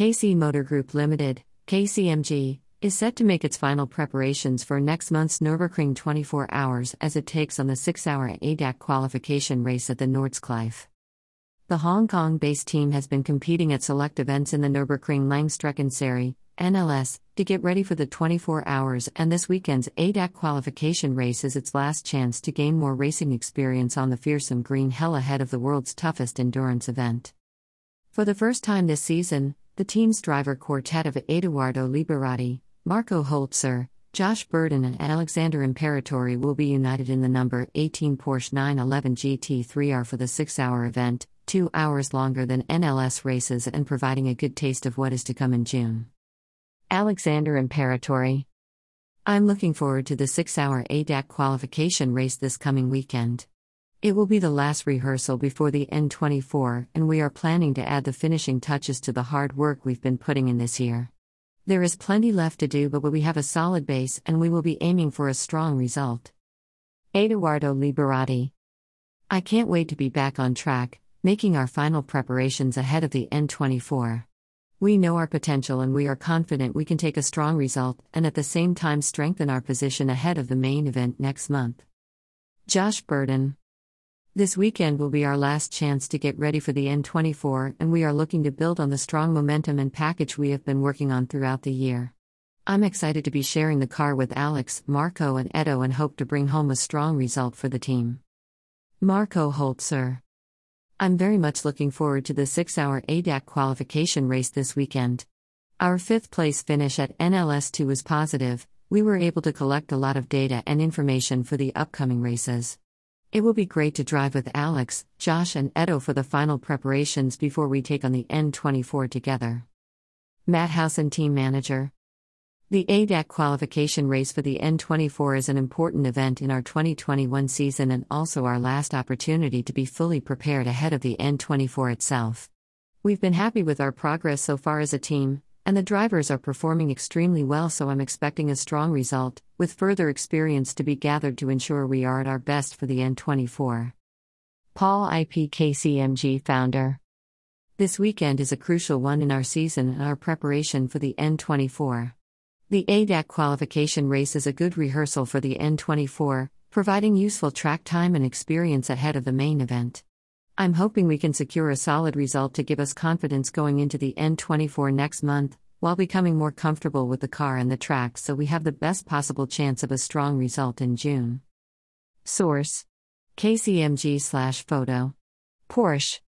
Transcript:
KC Motor Group Limited, KCMG, is set to make its final preparations for next month's Nürburgring 24 hours as it takes on the 6 hour ADAC qualification race at the Nordschleife. The Hong Kong based team has been competing at select events in the Nürburgring Langstreckenserie, NLS, to get ready for the 24 hours, and this weekend's ADAC qualification race is its last chance to gain more racing experience on the fearsome green hell ahead of the world's toughest endurance event. For the first time this season, the team's driver quartet of Eduardo Liberati, Marco Holzer, Josh Burdon, and Alexander Imperatori will be united in the number 18 Porsche 911 GT3R for the six hour event, two hours longer than NLS races and providing a good taste of what is to come in June. Alexander Imperatori. I'm looking forward to the six hour ADAC qualification race this coming weekend. It will be the last rehearsal before the N24, and we are planning to add the finishing touches to the hard work we've been putting in this year. There is plenty left to do, but we have a solid base and we will be aiming for a strong result. Eduardo Liberati. I can't wait to be back on track, making our final preparations ahead of the N24. We know our potential and we are confident we can take a strong result and at the same time strengthen our position ahead of the main event next month. Josh Burdon. This weekend will be our last chance to get ready for the N24, and we are looking to build on the strong momentum and package we have been working on throughout the year. I'm excited to be sharing the car with Alex, Marco, and Edo and hope to bring home a strong result for the team. Marco Holzer. I'm very much looking forward to the six hour ADAC qualification race this weekend. Our fifth place finish at NLS2 was positive, we were able to collect a lot of data and information for the upcoming races. It will be great to drive with Alex, Josh, and Edo for the final preparations before we take on the N24 together. Matt Hausen, team manager. The ADAC qualification race for the N24 is an important event in our 2021 season and also our last opportunity to be fully prepared ahead of the N24 itself. We've been happy with our progress so far as a team, and the drivers are performing extremely well, so I'm expecting a strong result, with further experience to be gathered to ensure we are at our best for the N24. Paul Ip KCMG founder. This weekend is a crucial one in our season and our preparation for the N24. The ADAC qualification race is a good rehearsal for the N24, providing useful track time and experience ahead of the main event. I'm hoping we can secure a solid result to give us confidence going into the N24 next month, while becoming more comfortable with the car and the track so we have the best possible chance of a strong result in June. Source KCMG slash photo. Porsche.